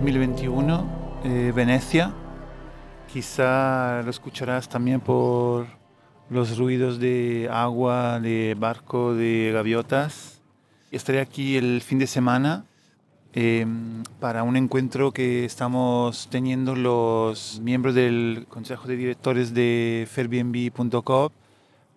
2 de julio 2021, eh, Venecia. Quizá lo escucharás también por los ruidos de agua, de barco, de gaviotas. Estaré aquí el fin de semana em, para un encuentro que estamos teniendo los miembros del Consejo de Directores de Fairbnb.com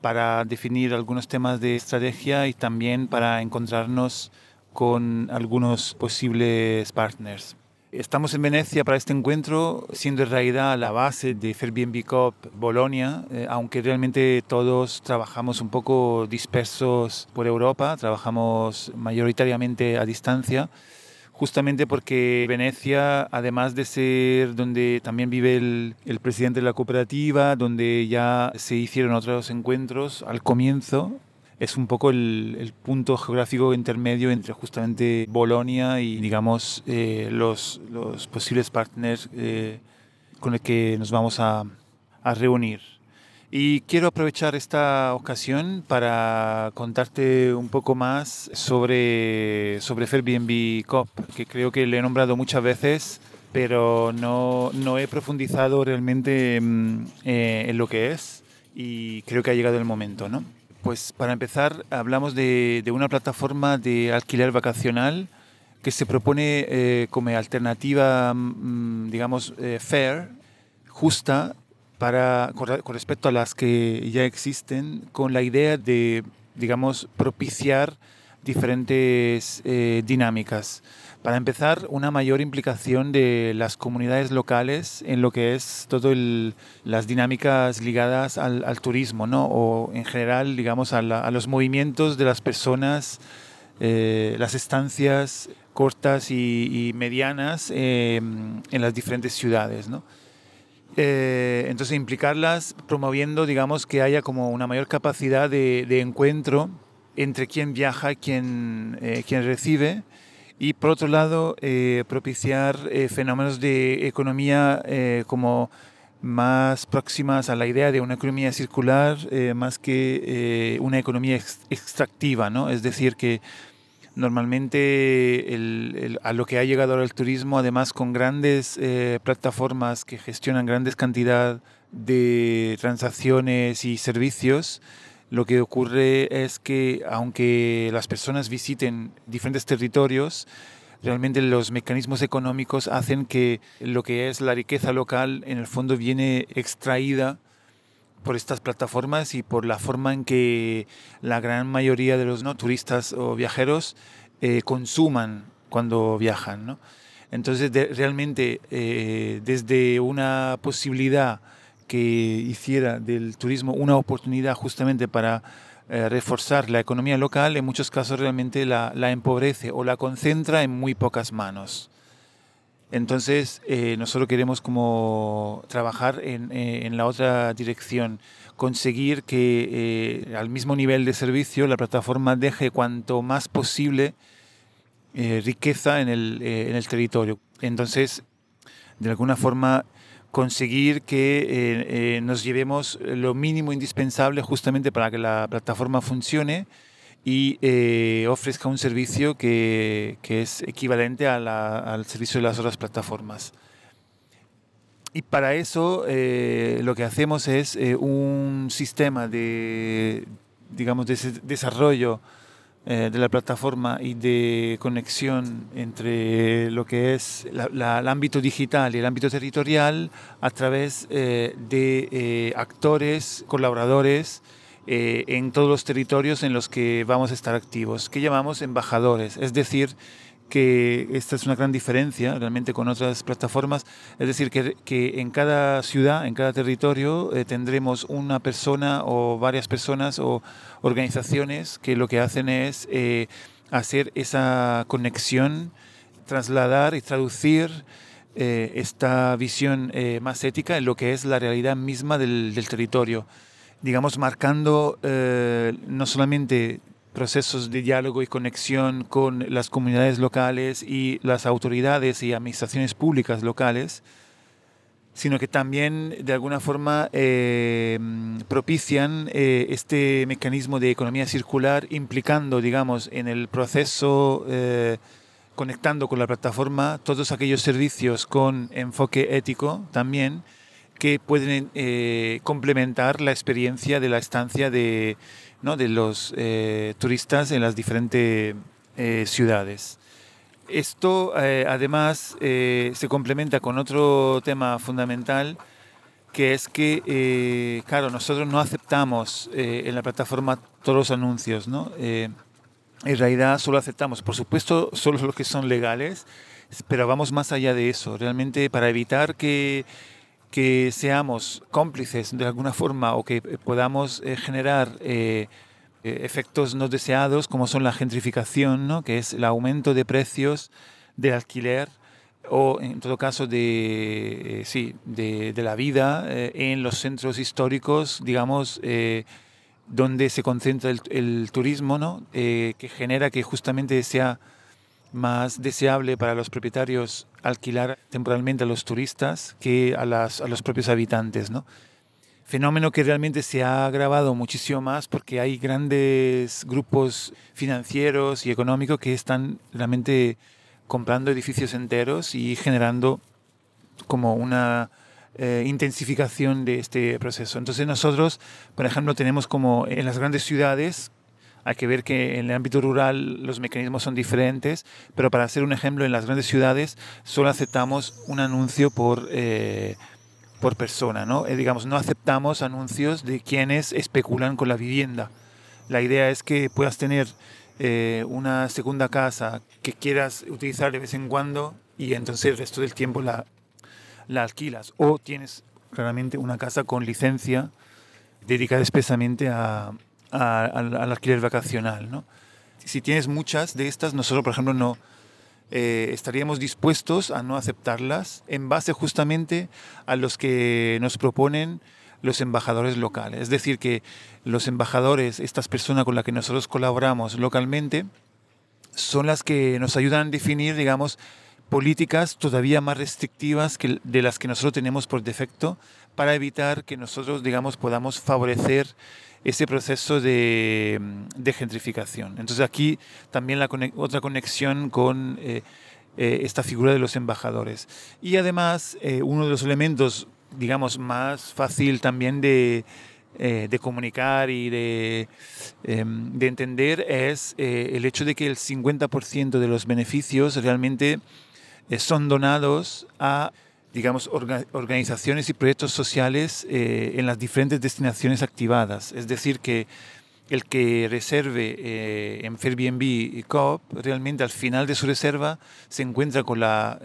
para definir algunos temas de estrategia y también para encontrarnos con algunos posibles partners. Estamos en Venecia para este encuentro, siendo en realidad la base de Airbnb Cop Bolonia, eh, aunque realmente todos trabajamos un poco dispersos por Europa, trabajamos mayoritariamente a distancia, justamente porque Venecia, además de ser donde también vive el, el presidente de la cooperativa, donde ya se hicieron otros encuentros al comienzo, es un poco el, punto geográfico intermedio entre justamente Bolonia y, digamos, eh, los, los, posibles partners eh, con los que nos vamos a, a, reunir. Y quiero aprovechar esta ocasión para contarte un poco más sobre, sobre Airbnb Cop, que creo que le he nombrado muchas veces, pero no, no he profundizado realmente en, eh, en lo que es y creo que ha llegado el momento, ¿no? Pues para empezar, hablamos de, una plataforma de alquiler vacacional que se propone eh, como alternativa, mm, digamos, eh, fair, justa, para, con, respecto a las que ya existen, con la idea de, digamos, propiciar diferentes eh, dinámicas. Para empezar, una mayor implicación de las comunidades locales en lo que es todas las dinámicas ligadas al, turismo, ¿no? o en general, digamos, a, los movimientos de las personas, eh, las estancias cortas y, medianas em, en las diferentes ciudades. ¿no? Eh, entonces, implicarlas promoviendo, digamos, que haya como una mayor capacidad de, encuentro entre quien viaja quien, eh, quien recibe y por otro lado eh, propiciar eh, fenómenos de economía como más próximas a la idea de una economía circular más que una economía extractiva, ¿no? Es decir, que normalmente a lo que ha llegado ahora el turismo, además con grandes plataformas que gestionan grandes cantidades de transacciones y servicios, lo que ocurre es que aunque las personas visiten diferentes territorios, realmente los mecanismos económicos hacen que lo que es la riqueza local en el fondo viene extraída por estas plataformas y por la forma en que la gran mayoría de los ¿no? turistas o viajeros eh, consuman cuando viajan. Entonces, realmente, eh, desde una posibilidad que hiciera del turismo una oportunidad justamente para eh, reforzar la economía local, en muchos casos realmente la, empobrece o la concentra en muy pocas manos. Entonces, eh, nosotros queremos como trabajar en, eh, la otra dirección, conseguir que al mismo nivel de servicio la plataforma deje cuanto más posible riqueza en el, en el territorio. Entonces, de alguna forma, conseguir que eh, eh, nos llevemos lo mínimo indispensable justamente para que la plataforma funcione y eh, ofrezca un servicio que, que es equivalente al servicio de las otras plataformas. Y para eso lo que hacemos es un sistema de, digamos, de desarrollo eh, de la plataforma y de conexión entre lo que es el ámbito digital y el ámbito territorial a través eh, de eh, actores, colaboradores en todos los territorios en los que vamos a estar activos, que llamamos embajadores, es decir, que esta es una gran diferencia realmente con otras plataformas, es decir, que, que en cada ciudad, en cada territorio, eh, tendremos una persona o varias personas o organizaciones que lo que hacen es eh, hacer esa conexión, trasladar y traducir eh, esta visión más ética en lo que es la realidad misma del, del territorio. Digamos, marcando no solamente procesos de diálogo y conexión con las comunidades locales y las autoridades y administraciones públicas locales, sino que también de alguna forma eh, propician eh, este mecanismo de economía circular implicando, digamos, en el proceso eh, conectando con la plataforma todos aquellos servicios con enfoque ético también que pueden complementar la experiencia de la estancia de, ¿no? de los eh, turistas en las diferentes eh, ciudades. Esto además se complementa con otro tema fundamental que es que, claro, nosotros no aceptamos en la plataforma todos los anuncios, ¿no? en realidad solo aceptamos, por supuesto, solo los que son legales, pero vamos más allá de eso, realmente para evitar que, que seamos cómplices de alguna forma o que podamos eh, generar eh, eh, efectos no deseados como son la gentrificación, ¿no? que es el aumento de precios del alquiler o en todo caso de, sí, de, la vida en los centros históricos, digamos, donde se concentra el, turismo, ¿no? Eh, que genera que justamente sea más deseable para los propietarios alquilar temporalmente a los turistas que a, las, a los propios habitantes. ¿no? Fenómeno que realmente se ha agravado muchísimo más porque hay grandes grupos financieros y económicos que están realmente comprando edificios enteros y generando como una eh, intensificación de este proceso. Entonces nosotros, por ejemplo, tenemos como en las grandes ciudades, hay que ver que en el ámbito rural los mecanismos son diferentes, pero para hacer un ejemplo, en las grandes ciudades solo aceptamos un anuncio por, eh, por persona, ¿no? Eh, digamos, no aceptamos anuncios de quienes especulan con la vivienda. La idea es que puedas tener una segunda casa que quieras utilizar de vez en cuando y entonces el resto del tiempo la, la alquilas o tienes claramente una casa con licencia dedicada expresamente a, al alquiler vacacional. ¿no? Si tienes muchas de estas, nosotros, por ejemplo, no eh, estaríamos dispuestos a no aceptarlas en base justamente a los que nos proponen los embajadores locales. Es decir, que los embajadores, estas personas con las que nosotros colaboramos localmente, son las que nos ayudan a definir, digamos, políticas todavía más restrictivas que de las que nosotros tenemos por defecto para evitar que nosotros, digamos, podamos favorecer ese proceso de, gentrificación. Entonces aquí también la otra conexión con eh, eh, esta figura de los embajadores. Y además, eh, uno de los elementos, digamos, más fácil también de, de comunicar y de, em, de entender es el hecho de que el 50% de los beneficios realmente son donados a digamos, organizaciones y proyectos sociales eh, en las diferentes destinaciones activadas. Es decir, que el que reserve eh, en Airbnb y Coop, realmente al final de su reserva se encuentra con, la,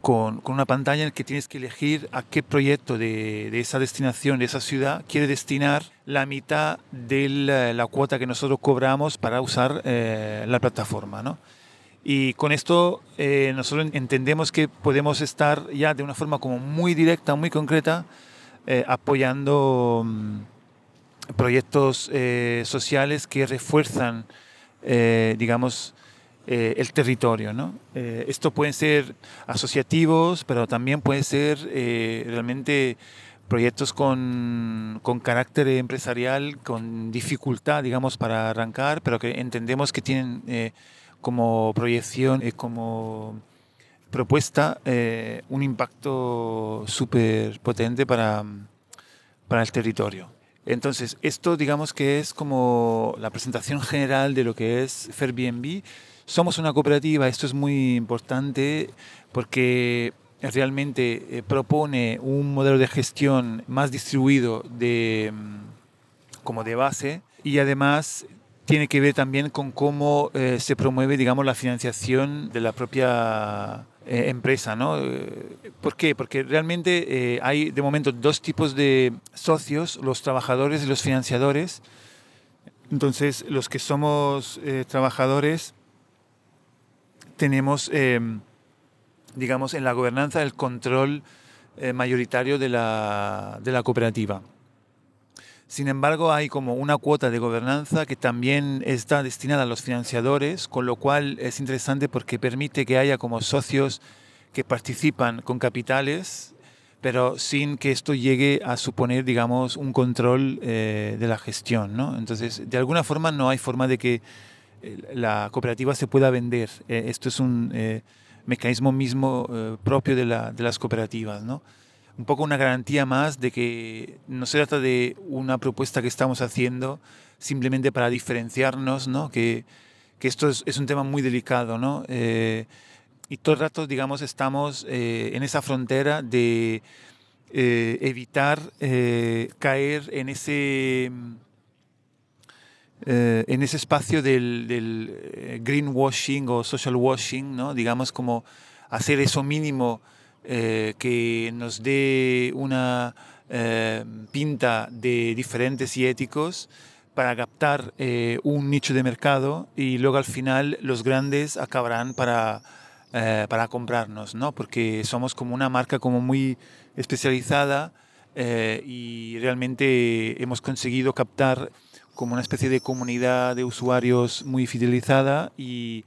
con, con, una pantalla en la que tienes que elegir a qué proyecto de, de esa destinación, de esa ciudad, quiere destinar la mitad de la, la cuota que nosotros cobramos para usar la plataforma. ¿no? Y con esto eh, nosotros entendemos que podemos estar ya de una forma como muy directa, muy concreta, eh, apoyando mm, proyectos eh, sociales que refuerzan, digamos, el territorio. ¿no? esto pueden ser asociativos, pero también pueden ser realmente proyectos con, con, carácter empresarial, con dificultad, digamos, para arrancar, pero que entendemos que tienen como proyección, como propuesta, eh, un impacto súper potente para, para el territorio. Entonces, esto digamos que es como la presentación general de lo que es Airbnb. Somos una cooperativa, esto es muy importante porque realmente eh, propone un modelo de gestión más distribuido de, como de base y además tiene que ver también con cómo eh, se promueve, digamos, la financiación de la propia eh, empresa, ¿no? Eh, ¿Por qué? Porque realmente hay de momento dos tipos de socios, los trabajadores y los financiadores. Entonces, los que somos trabajadores tenemos, digamos, en la gobernanza el control mayoritario de la, de la cooperativa. Sin embargo, hay como una cuota de gobernanza que también está destinada a los financiadores, con lo cual es interesante porque permite que haya como socios que participan con capitales, pero sin que esto llegue a suponer, digamos, un control eh, de la gestión. ¿no? Entonces, de alguna forma no hay forma de que la cooperativa se pueda vender. esto es un mecanismo mismo propio de, la, de, las cooperativas, ¿no? Un poco una garantía más de que no se trata de una propuesta que estamos haciendo simplemente para diferenciarnos, ¿no? Que, que esto es, es, un tema muy delicado, ¿no? y todo el rato, digamos, estamos en esa frontera de eh, evitar eh, caer en ese, eh, en ese espacio del, greenwashing o social washing, ¿no? digamos como hacer eso mínimo que nos dé una pinta de diferentes y éticos para captar un nicho de mercado y luego al final los grandes acabarán para, para comprarnos, ¿no? porque somos como una marca como muy especializada eh, y realmente hemos conseguido captar como una especie de comunidad de usuarios muy fidelizada y,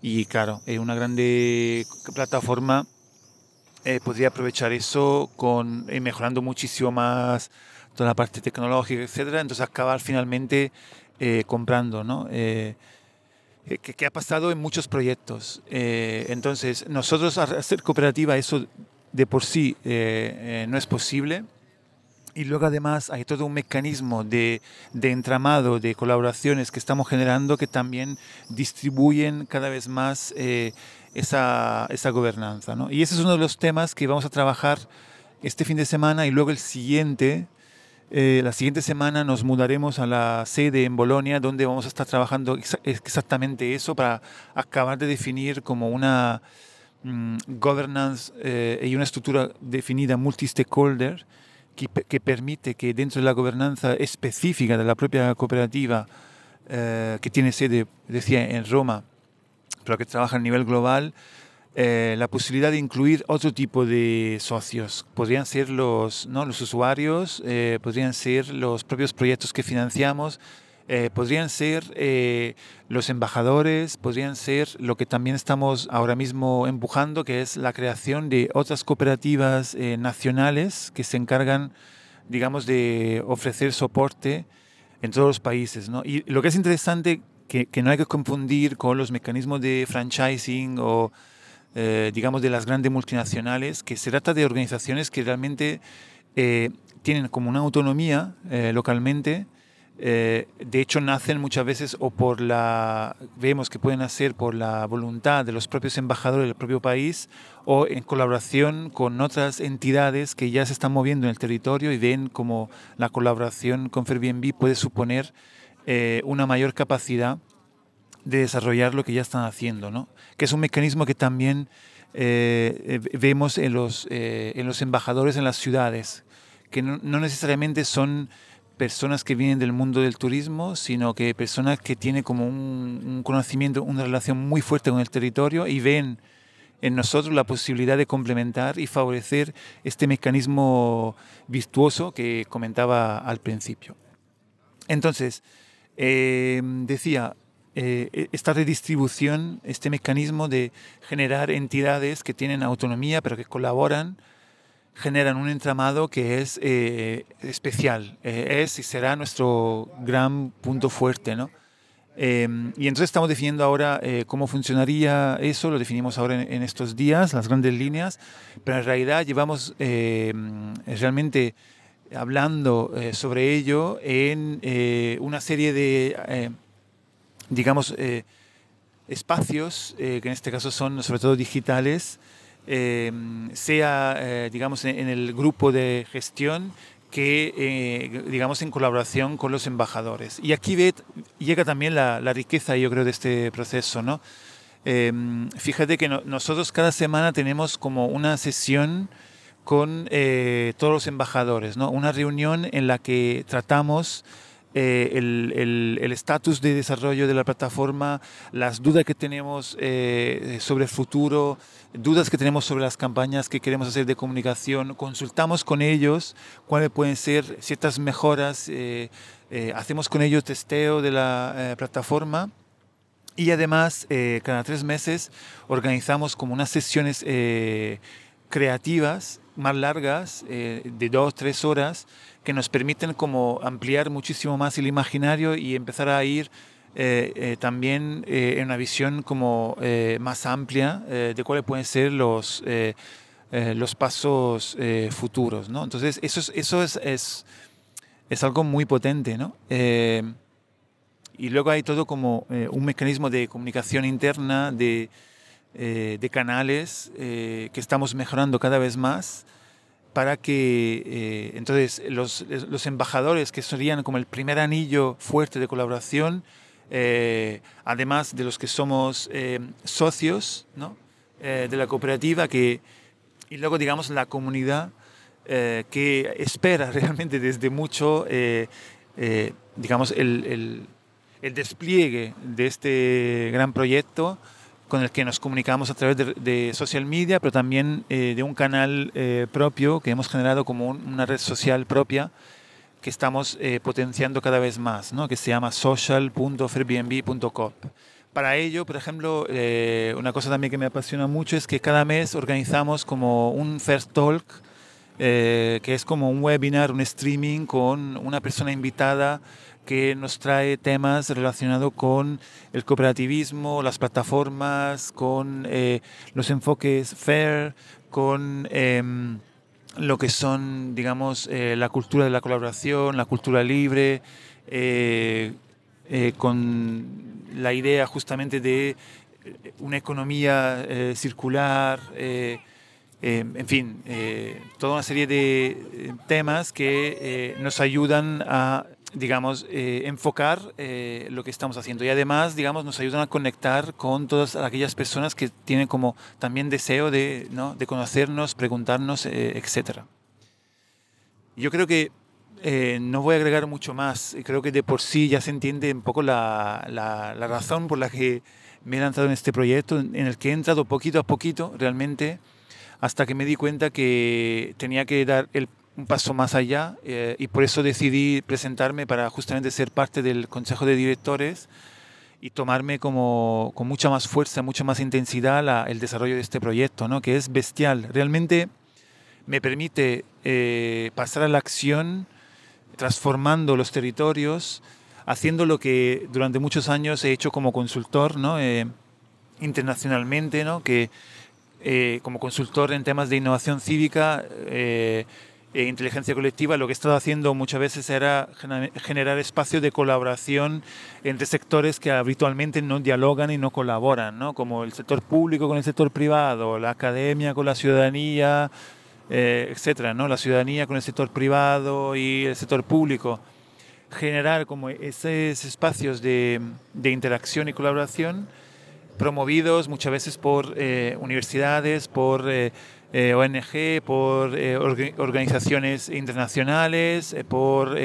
y claro, una grande plataforma eh, podría aprovechar eso con eh, mejorando muchísimo más toda la parte tecnológica, etcétera, entonces acabar finalmente comprando, ¿no? que, ha pasado en muchos proyectos. entonces, nosotros hacer cooperativa, eso de por sí eh, eh, no es posible. Y luego además hay todo un mecanismo de, de, entramado, de colaboraciones que estamos generando que también distribuyen cada vez más eh, esa, esa, gobernanza. ¿no? Y ese es uno de los temas que vamos a trabajar este fin de semana y luego el siguiente. la siguiente semana nos mudaremos a la sede en Bolonia, donde vamos a estar trabajando exactamente eso para acabar de definir como una, Mm, governance eh, y una estructura definida multi-stakeholder que, que, permite que dentro de la gobernanza específica de la propia cooperativa, eh, que tiene sede, decía, en Roma, pero que trabaja a nivel global, eh, la posibilidad de incluir otro tipo de socios. Podrían ser los, ¿no? los usuarios, podrían ser los propios proyectos que financiamos, eh, podrían ser eh, los embajadores, podrían ser lo que también estamos ahora mismo empujando, que es la creación de otras cooperativas eh, nacionales que se encargan, digamos, de ofrecer soporte en todos los países. ¿no? Y lo que es interesante, que, que, no hay que confundir con los mecanismos de franchising o, digamos, de las grandes multinacionales, que se trata de organizaciones que realmente tienen como una autonomía localmente, eh, de hecho, nacen muchas veces o por la, vemos que pueden nacer por la voluntad de los propios embajadores del propio país o en colaboración con otras entidades que ya se están moviendo en el territorio y ven como la colaboración con Airbnb puede suponer eh, una mayor capacidad de desarrollar lo que ya están haciendo, ¿no? que es un mecanismo que también eh, vemos en los, en los embajadores en las ciudades, que no necesariamente son personas que vienen del mundo del turismo, sino que personas que tienen como un, conocimiento, una relación muy fuerte con el territorio y ven en nosotros la posibilidad de complementar y favorecer este mecanismo virtuoso que comentaba al principio. Entonces, eh, decía, eh, esta redistribución, este mecanismo de generar entidades que tienen autonomía pero que colaboran generan un entramado que es eh, especial, eh, es y será nuestro gran punto fuerte, ¿no? Em, y entonces estamos definiendo ahora eh, cómo funcionaría eso, lo definimos ahora en, estos días, las grandes líneas, pero en realidad llevamos em, realmente hablando sobre ello en una serie de, digamos, espacios, que en este caso son sobre todo digitales, Em, sea, eh, digamos, en, el grupo de gestión que, eh, digamos, en colaboración con los embajadores. Y aquí ve, llega también la, riqueza, yo creo, de este proceso, ¿no? Em, fíjate que nosotros cada semana tenemos como una sesión con eh, todos los embajadores, ¿no? Una reunión en la que tratamos eh, el estatus de desarrollo de la plataforma, las dudas que tenemos eh, sobre el futuro, dudas que tenemos sobre las campañas que queremos hacer de comunicación, consultamos con ellos cuáles pueden ser ciertas mejoras, eh, hacemos con ellos testeo de la plataforma. Y además, cada tres meses organizamos como unas sesiones creativas más largas, de dos, tres horas, que nos permiten como ampliar muchísimo más el imaginario y empezar a ir también en una visión como más amplia de cuáles pueden ser los, los pasos futuros. ¿no? Entonces, eso es, eso es, es, es algo muy potente. ¿no? y luego hay todo como un mecanismo de comunicación interna, de, de canales que estamos mejorando cada vez más para que eh, entonces los, los, embajadores, que serían como el primer anillo fuerte de colaboración, eh, además de los que somos eh, socios ¿no? de la cooperativa, que, y luego digamos la comunidad que espera realmente desde mucho, digamos, el, el, el despliegue de este gran proyecto con el que nos comunicamos a través de, social media, pero también eh, de un canal eh, propio que hemos generado como una red social propia que estamos eh, potenciando cada vez más, ¿no? que se llama social.freebnb.com. Para ello, por ejemplo, una cosa también que me apasiona mucho es que cada mes organizamos como un First Talk, que es como un webinar, un streaming con una persona invitada que nos trae temas relacionados con el cooperativismo, las plataformas, con eh, los enfoques FAIR, con em, lo que son, digamos, eh, la cultura de la colaboración, la cultura libre, eh, con la idea justamente de una economía circular. en fin, toda una serie de temas que nos ayudan a digamos, eh, enfocar eh, lo que estamos haciendo. Y además, digamos, nos ayudan a conectar con todas aquellas personas que tienen como también deseo de, ¿no? de conocernos, preguntarnos, eh, etc. Yo creo que no voy a agregar mucho más. Creo que de por sí ya se entiende un poco la, la, la razón por la que me he lanzado en este proyecto, en el que he entrado poquito a poquito realmente, hasta que me di cuenta que tenía que dar el un paso más allá eh, y por eso decidí presentarme para justamente ser parte del Consejo de Directores y tomarme como, con mucha más fuerza, mucha más intensidad el desarrollo de este proyecto, ¿no? que es bestial. Realmente me permite eh, pasar a la acción transformando los territorios, haciendo lo que durante muchos años he hecho como consultor ¿no? Eh, internacionalmente, ¿no? que como consultor en temas de innovación cívica, e inteligencia colectiva, lo que he estado haciendo muchas veces era generar espacios de colaboración entre sectores que habitualmente no dialogan y no colaboran, ¿no? como el sector público con el sector privado, la academia con la ciudadanía, eh, etcétera, ¿no? la ciudadanía con el sector privado y el sector público. Generar como esos espacios de, de interacción y colaboración promovidos muchas veces por eh, universidades, por eh, ONG, por eh, organizaciones internacionales, eh, por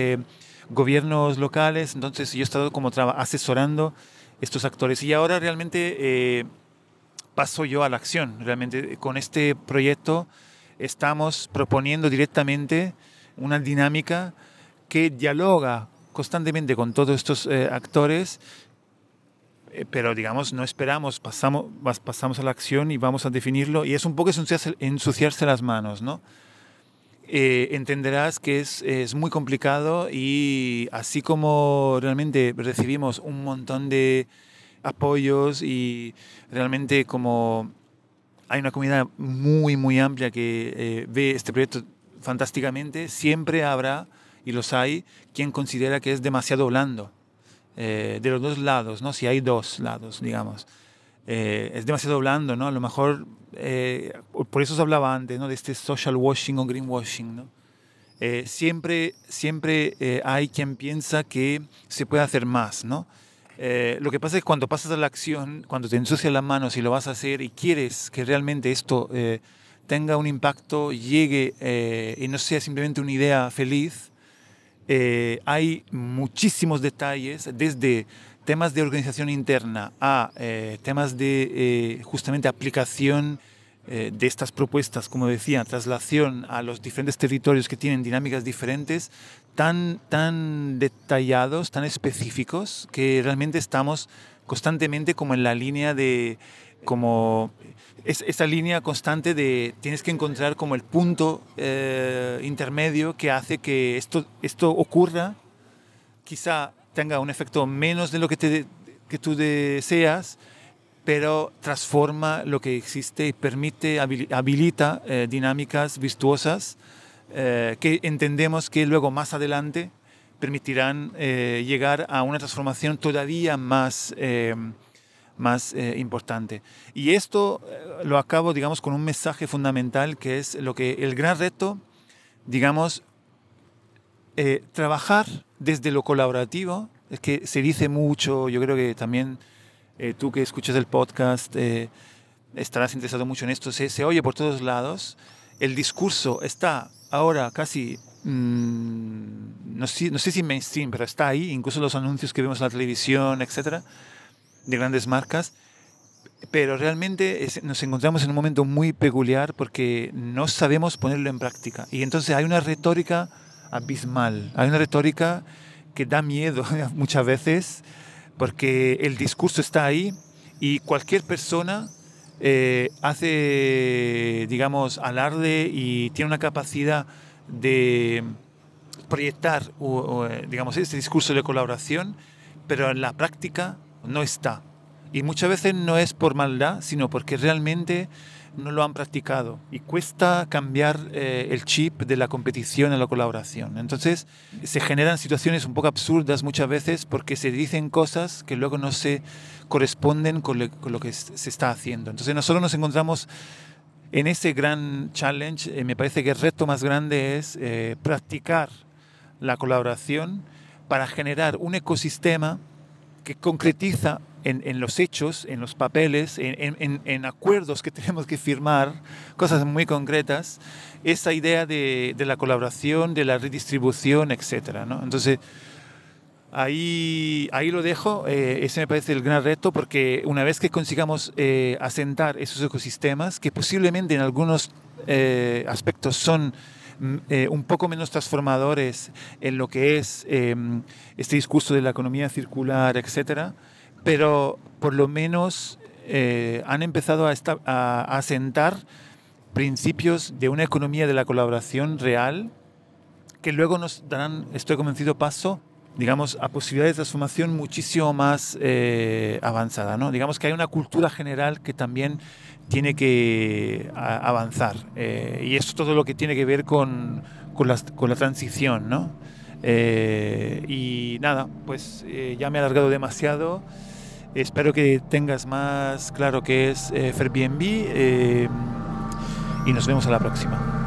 gobiernos locales. Entonces yo he estado como asesorando estos actores y ahora realmente paso yo a la acción. Realmente con este proyecto estamos proponiendo directamente una dinámica que dialoga constantemente con todos estos actores pero digamos, no esperamos, pasamos, pasamos a la acción y vamos a definirlo, y es un poco ensuciarse, ensuciarse las manos, ¿no? Eh, entenderás que es, es, muy complicado y así como realmente recibimos un montón de apoyos y realmente como hay una comunidad muy, muy amplia que eh, ve este proyecto fantásticamente, siempre habrá, y los hay, quien considera que es demasiado blando eh, de los dos lados, ¿no? Si hay dos lados, digamos. Eh, es demasiado blando, ¿no? A lo mejor, eh, por eso se hablaba antes, ¿no? De este social washing o greenwashing, ¿no? siempre siempre hay quien piensa que se puede hacer más, ¿no? lo que pasa es cuando pasas a la acción, cuando te ensucias las manos y lo vas a hacer y quieres que realmente esto tenga un impacto, llegue y no sea simplemente una idea feliz, eh, hay muchísimos detalles, desde temas de organización interna a eh, temas de eh, justamente aplicación de estas propuestas, como decía, traslación a los diferentes territorios que tienen dinámicas diferentes, tan, tan detallados, tan específicos, que realmente estamos constantemente como en la línea de como es, esa línea constante de tienes que encontrar como el punto eh, intermedio que hace que esto, esto ocurra, quizá tenga un efecto menos de lo que te que tú deseas, pero transforma lo que existe y permite, habilita eh, dinámicas virtuosas eh, que entendemos que luego más adelante permitirán eh, llegar a una transformación todavía más, más importante. Y esto lo acabo, digamos, con un mensaje fundamental que es lo que el gran reto, digamos, trabajar desde lo colaborativo, es que se dice mucho, yo creo que también eh, tú que escuchas el podcast eh, estarás interesado mucho en esto, se, se, oye por todos lados, el discurso está ahora casi, mm, no, sé, no sé si mainstream, pero está ahí, incluso los anuncios que vemos en la televisión, etcétera, de grandes marcas, pero realmente nos encontramos en un momento muy peculiar porque no sabemos ponerlo en práctica. Y entonces hay una retórica abismal, hay una retórica que da miedo muchas veces porque el discurso está ahí y cualquier persona eh, hace, digamos, alarde y tiene una capacidad de proyectar, digamos, ese discurso de colaboración, pero en la práctica no está. Y muchas veces no es por maldad, sino porque realmente no lo han practicado y cuesta cambiar eh, el chip de la competición a la colaboración. Entonces se generan situaciones un poco absurdas muchas veces porque se dicen cosas que luego no se corresponden con, lo que se está haciendo. Entonces nosotros nos encontramos en ese gran challenge. Eh, me parece que el reto más grande es eh, practicar la colaboración para generar un ecosistema que concretiza en, los hechos, en los papeles, en, acuerdos que tenemos que firmar, cosas muy concretas, esa idea de, la colaboración, de la redistribución, etc. ¿no? Entonces, ahí, ahí lo dejo, eh, ese me parece el gran reto, porque una vez que consigamos eh, asentar esos ecosistemas, que posiblemente en algunos eh, aspectos son mm, un poco menos transformadores en lo que es este discurso de la economía circular, etcétera, pero por lo menos eh, han empezado a, a, asentar principios de una economía de la colaboración real que luego nos darán, estoy convencido, paso digamos, a posibilidades de transformación muchísimo más eh, avanzada. ¿no? Digamos que hay una cultura general que también tiene que avanzar. Eh, y es todo lo que tiene que ver con, con, la, con la transición. ¿no? y nada, pues ya me he alargado demasiado. Espero que tengas más claro qué es eh, Airbnb eh, y nos vemos a la próxima.